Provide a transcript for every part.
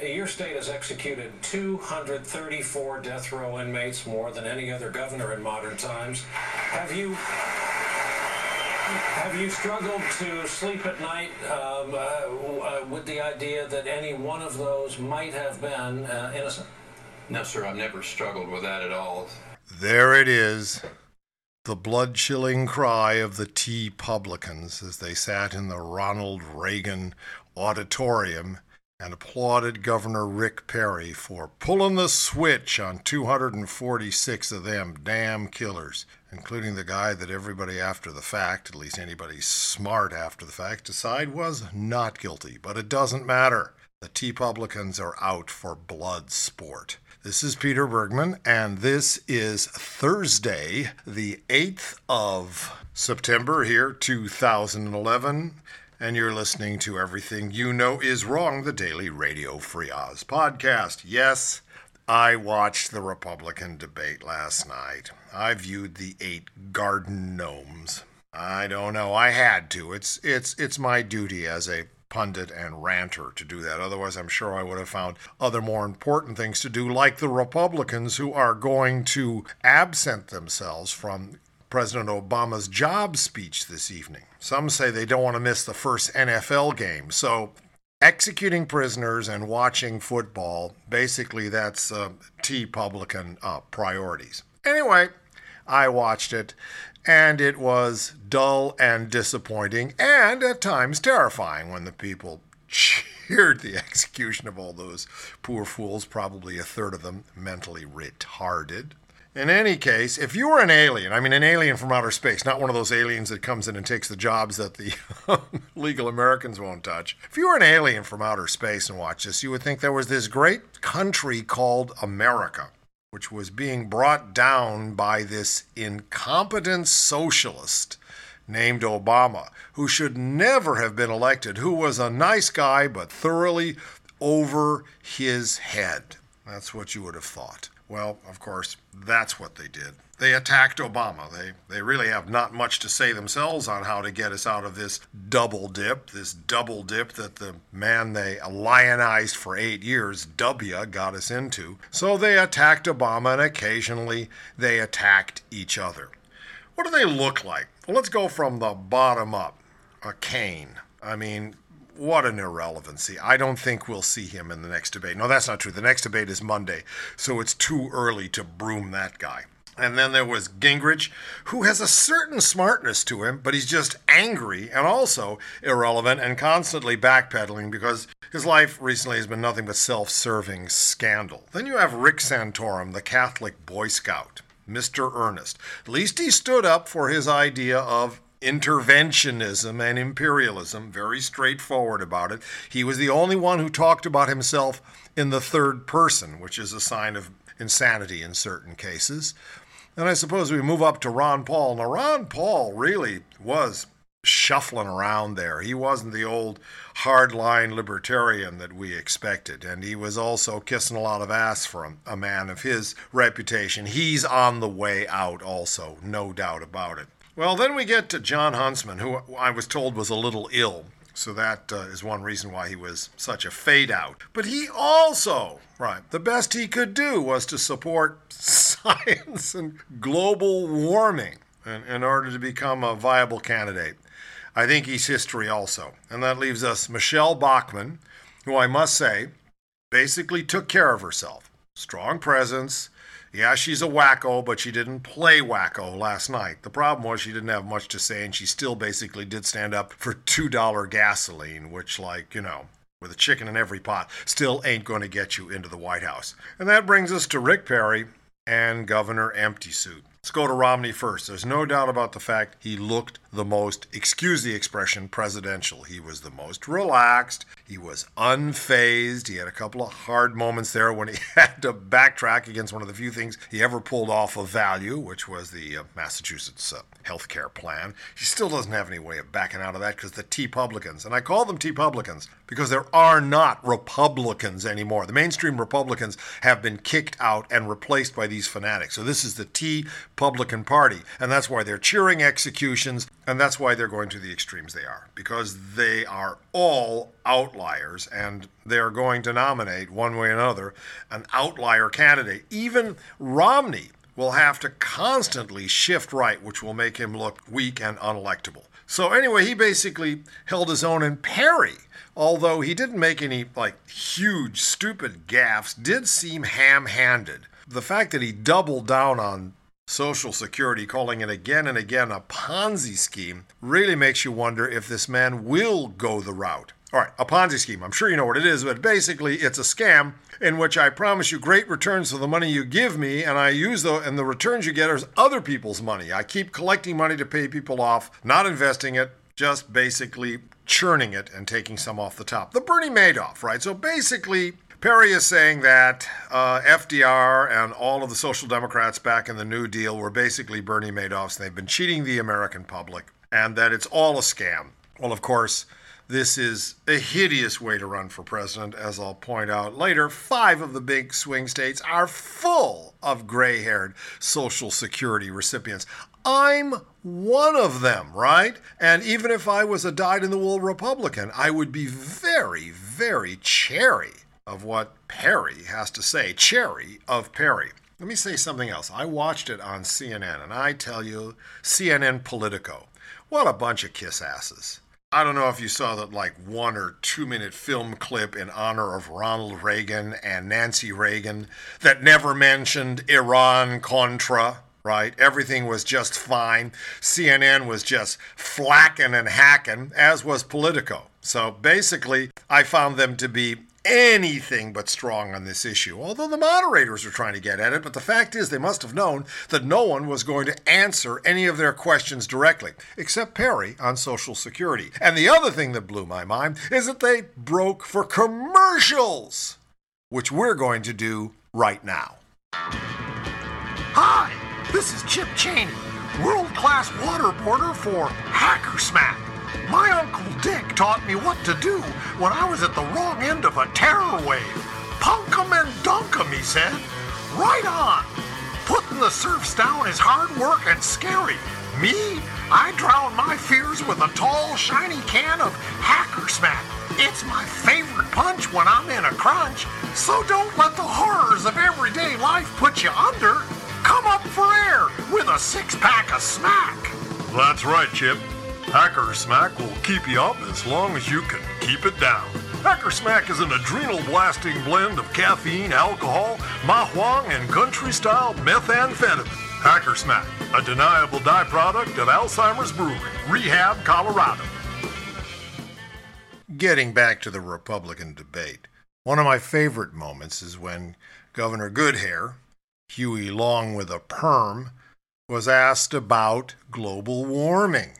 Your state has executed 234 death row inmates, more than any other governor in modern times. Have you have you struggled to sleep at night um, uh, uh, with the idea that any one of those might have been uh, innocent? No, sir. I've never struggled with that at all. There it is. The blood chilling cry of the tea publicans as they sat in the Ronald Reagan auditorium and applauded Governor Rick Perry for pulling the switch on 246 of them damn killers, including the guy that everybody after the fact, at least anybody smart after the fact, decide was not guilty. But it doesn't matter. The T Publicans are out for blood sport. This is Peter Bergman, and this is Thursday, the 8th of September here, 2011 and you're listening to Everything You Know Is Wrong, the daily Radio Free Oz podcast. Yes, I watched the Republican debate last night. I viewed the eight garden gnomes. I don't know, I had to. It's it's it's my duty as a pundit and ranter to do that. Otherwise, I'm sure I would have found other more important things to do, like the Republicans who are going to absent themselves from President Obama's job speech this evening. Some say they don't want to miss the first NFL game. So, executing prisoners and watching football basically, that's uh, T Publican uh, priorities. Anyway, I watched it, and it was dull and disappointing, and at times terrifying when the people cheered the execution of all those poor fools, probably a third of them mentally retarded. In any case, if you were an alien, I mean an alien from outer space, not one of those aliens that comes in and takes the jobs that the legal Americans won't touch. If you were an alien from outer space and watched this, you would think there was this great country called America, which was being brought down by this incompetent socialist named Obama, who should never have been elected, who was a nice guy but thoroughly over his head. That's what you would have thought. Well, of course, that's what they did. They attacked Obama. They, they really have not much to say themselves on how to get us out of this double dip, this double dip that the man they lionized for eight years, W, got us into. So they attacked Obama and occasionally they attacked each other. What do they look like? Well, let's go from the bottom up. A Cain. I mean, what an irrelevancy. I don't think we'll see him in the next debate. No, that's not true. The next debate is Monday, so it's too early to broom that guy. And then there was Gingrich, who has a certain smartness to him, but he's just angry and also irrelevant and constantly backpedaling because his life recently has been nothing but self serving scandal. Then you have Rick Santorum, the Catholic Boy Scout, Mr. Ernest. At least he stood up for his idea of interventionism and imperialism, very straightforward about it. He was the only one who talked about himself in the third person, which is a sign of insanity in certain cases. And I suppose we move up to Ron Paul. Now, Ron Paul really was shuffling around there. He wasn't the old hardline libertarian that we expected, and he was also kissing a lot of ass for a, a man of his reputation. He's on the way out, also, no doubt about it. Well, then we get to Jon Huntsman, who I was told was a little ill. So that uh, is one reason why he was such a fade out. But he also, right, the best he could do was to support science and global warming in, in order to become a viable candidate. I think he's history also. And that leaves us Michelle Bachmann, who I must say basically took care of herself. Strong presence, yeah, she's a wacko, but she didn't play wacko last night. The problem was she didn't have much to say, and she still basically did stand up for $2 gasoline, which, like, you know, with a chicken in every pot, still ain't going to get you into the White House. And that brings us to Rick Perry and Governor Empty Suit. Let's go to Romney first. There's no doubt about the fact he looked the most, excuse the expression, presidential. He was the most relaxed. He was unfazed. He had a couple of hard moments there when he had to backtrack against one of the few things he ever pulled off of value, which was the uh, Massachusetts uh, health care plan. He still doesn't have any way of backing out of that because the T Publicans, and I call them T Publicans because there are not Republicans anymore. The mainstream Republicans have been kicked out and replaced by these fanatics. So this is the T Republican Party. And that's why they're cheering executions, and that's why they're going to the extremes they are, because they are all outliers, and they're going to nominate, one way or another, an outlier candidate. Even Romney will have to constantly shift right, which will make him look weak and unelectable. So, anyway, he basically held his own, and Perry although he didn't make any like huge stupid gaffes did seem ham-handed the fact that he doubled down on Social Security, calling it again and again a Ponzi scheme, really makes you wonder if this man will go the route. All right, a Ponzi scheme. I'm sure you know what it is, but basically it's a scam in which I promise you great returns for the money you give me, and I use the and the returns you get are other people's money. I keep collecting money to pay people off, not investing it, just basically churning it and taking some off the top. The Bernie Madoff, right? So basically, Perry is saying that uh, FDR and all of the Social Democrats back in the New Deal were basically Bernie Madoffs. And they've been cheating the American public and that it's all a scam. Well, of course, this is a hideous way to run for president, as I'll point out later. Five of the big swing states are full of gray haired Social Security recipients. I'm one of them, right? And even if I was a dyed in the wool Republican, I would be very, very cherry of what Perry has to say. Cherry of Perry. Let me say something else. I watched it on CNN, and I tell you, CNN Politico, what a bunch of kiss asses. I don't know if you saw that like one or two minute film clip in honor of Ronald Reagan and Nancy Reagan that never mentioned Iran Contra, right? Everything was just fine. CNN was just flacking and hacking, as was Politico. So basically, I found them to be anything but strong on this issue, although the moderators were trying to get at it. But the fact is, they must have known that no one was going to answer any of their questions directly, except Perry on Social Security. And the other thing that blew my mind is that they broke for commercials, which we're going to do right now. Hi, this is Chip Cheney, world class waterboarder for Hackersmack. My Uncle Dick taught me what to do when I was at the wrong end of a terror wave. Punk 'em and dunk 'em, he said. Right on. Putting the surfs down is hard work and scary. Me, I drown my fears with a tall, shiny can of Hackersmack. It's my favorite punch when I'm in a crunch. So don't let the horrors of everyday life put you under. Come up for air with a six pack of smack. That's right, Chip. Hackersmack will keep you up as long as you can keep it down. Hackersmack is an adrenal blasting blend of caffeine, alcohol, mahuang, and country style methamphetamine. Hackersmack, a deniable byproduct of Alzheimer's Brewery, Rehab, Colorado. Getting back to the Republican debate, one of my favorite moments is when Governor Goodhair, Huey Long with a perm, was asked about global warming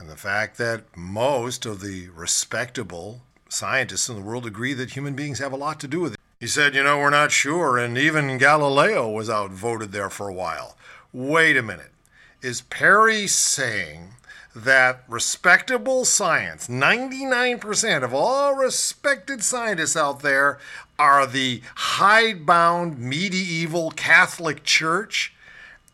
and the fact that most of the respectable scientists in the world agree that human beings have a lot to do with it. He said, You know, we're not sure, and even Galileo was outvoted there for a while. Wait a minute. Is Perry saying that respectable science, 99% of all respected scientists out there, are the hidebound medieval Catholic Church?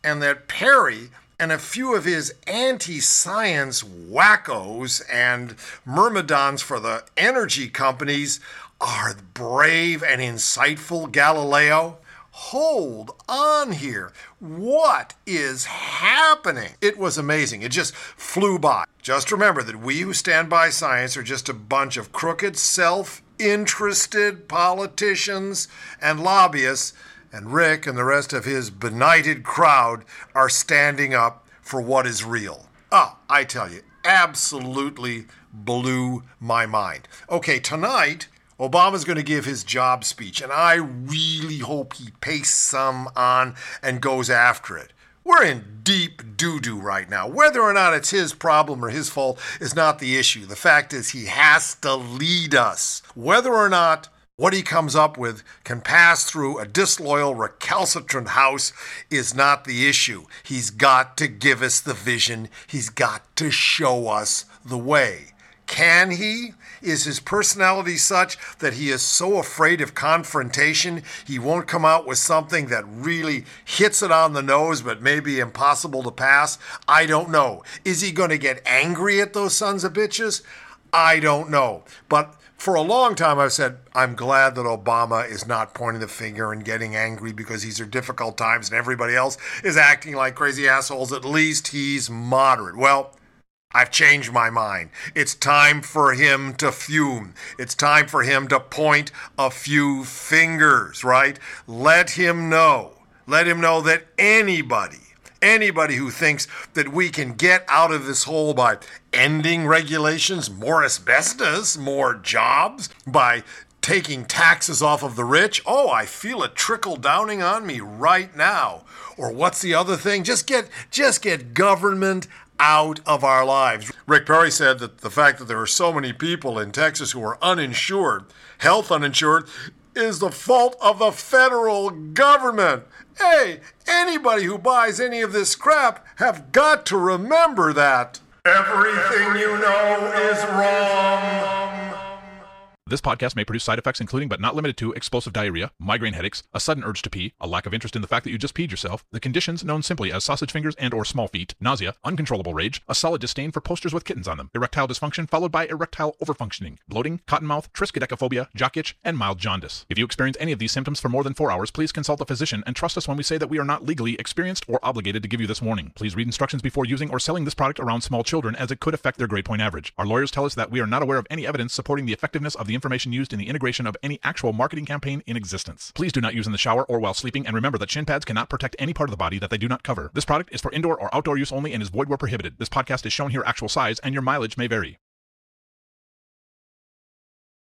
And that Perry and a few of his anti science wackos and myrmidons for the energy companies are brave and insightful Galileo. Hold on here. What is happening? It was amazing. It just flew by. Just remember that we who stand by science are just a bunch of crooked, self interested politicians and lobbyists and Rick and the rest of his benighted crowd are standing up for what is real. Ah, I tell you, absolutely blew my mind. Okay, tonight, Obama's going to give his job speech, and I really hope he pastes some on and goes after it. We're in deep doo doo right now. Whether or not it's his problem or his fault is not the issue. The fact is, he has to lead us. Whether or not what he comes up with can pass through a disloyal, recalcitrant house is not the issue. He's got to give us the vision, he's got to show us the way. Can he? Is his personality such that he is so afraid of confrontation he won't come out with something that really hits it on the nose but may be impossible to pass? I don't know. Is he going to get angry at those sons of bitches? I don't know. But for a long time, I've said, I'm glad that Obama is not pointing the finger and getting angry because these are difficult times and everybody else is acting like crazy assholes. At least he's moderate. Well, I've changed my mind. It's time for him to fume. It's time for him to point a few fingers, right? Let him know. Let him know that anybody, anybody who thinks that we can get out of this hole by ending regulations, more asbestos, more jobs, by taking taxes off of the rich. Oh, I feel it trickle downing on me right now. Or what's the other thing? Just get just get government out of our lives. Rick Perry said that the fact that there are so many people in Texas who are uninsured, health uninsured, is the fault of the federal government. Hey, anybody who buys any of this crap have got to remember that. Everything you know is wrong. This podcast may produce side effects including but not limited to explosive diarrhea, migraine headaches, a sudden urge to pee, a lack of interest in the fact that you just peed yourself, the conditions known simply as sausage fingers and or small feet, nausea, uncontrollable rage, a solid disdain for posters with kittens on them, erectile dysfunction followed by erectile overfunctioning, bloating, cottonmouth, triskaidekaphobia, jock itch, and mild jaundice. If you experience any of these symptoms for more than 4 hours, please consult a physician and trust us when we say that we are not legally experienced or obligated to give you this warning. Please read instructions before using or selling this product around small children as it could affect their grade point average. Our lawyers tell us that we are not aware of any evidence supporting the effectiveness of the information used in the integration of any actual marketing campaign in existence. Please do not use in the shower or while sleeping, and remember that shin pads cannot protect any part of the body that they do not cover. This product is for indoor or outdoor use only and is void where prohibited. This podcast is shown here actual size, and your mileage may vary.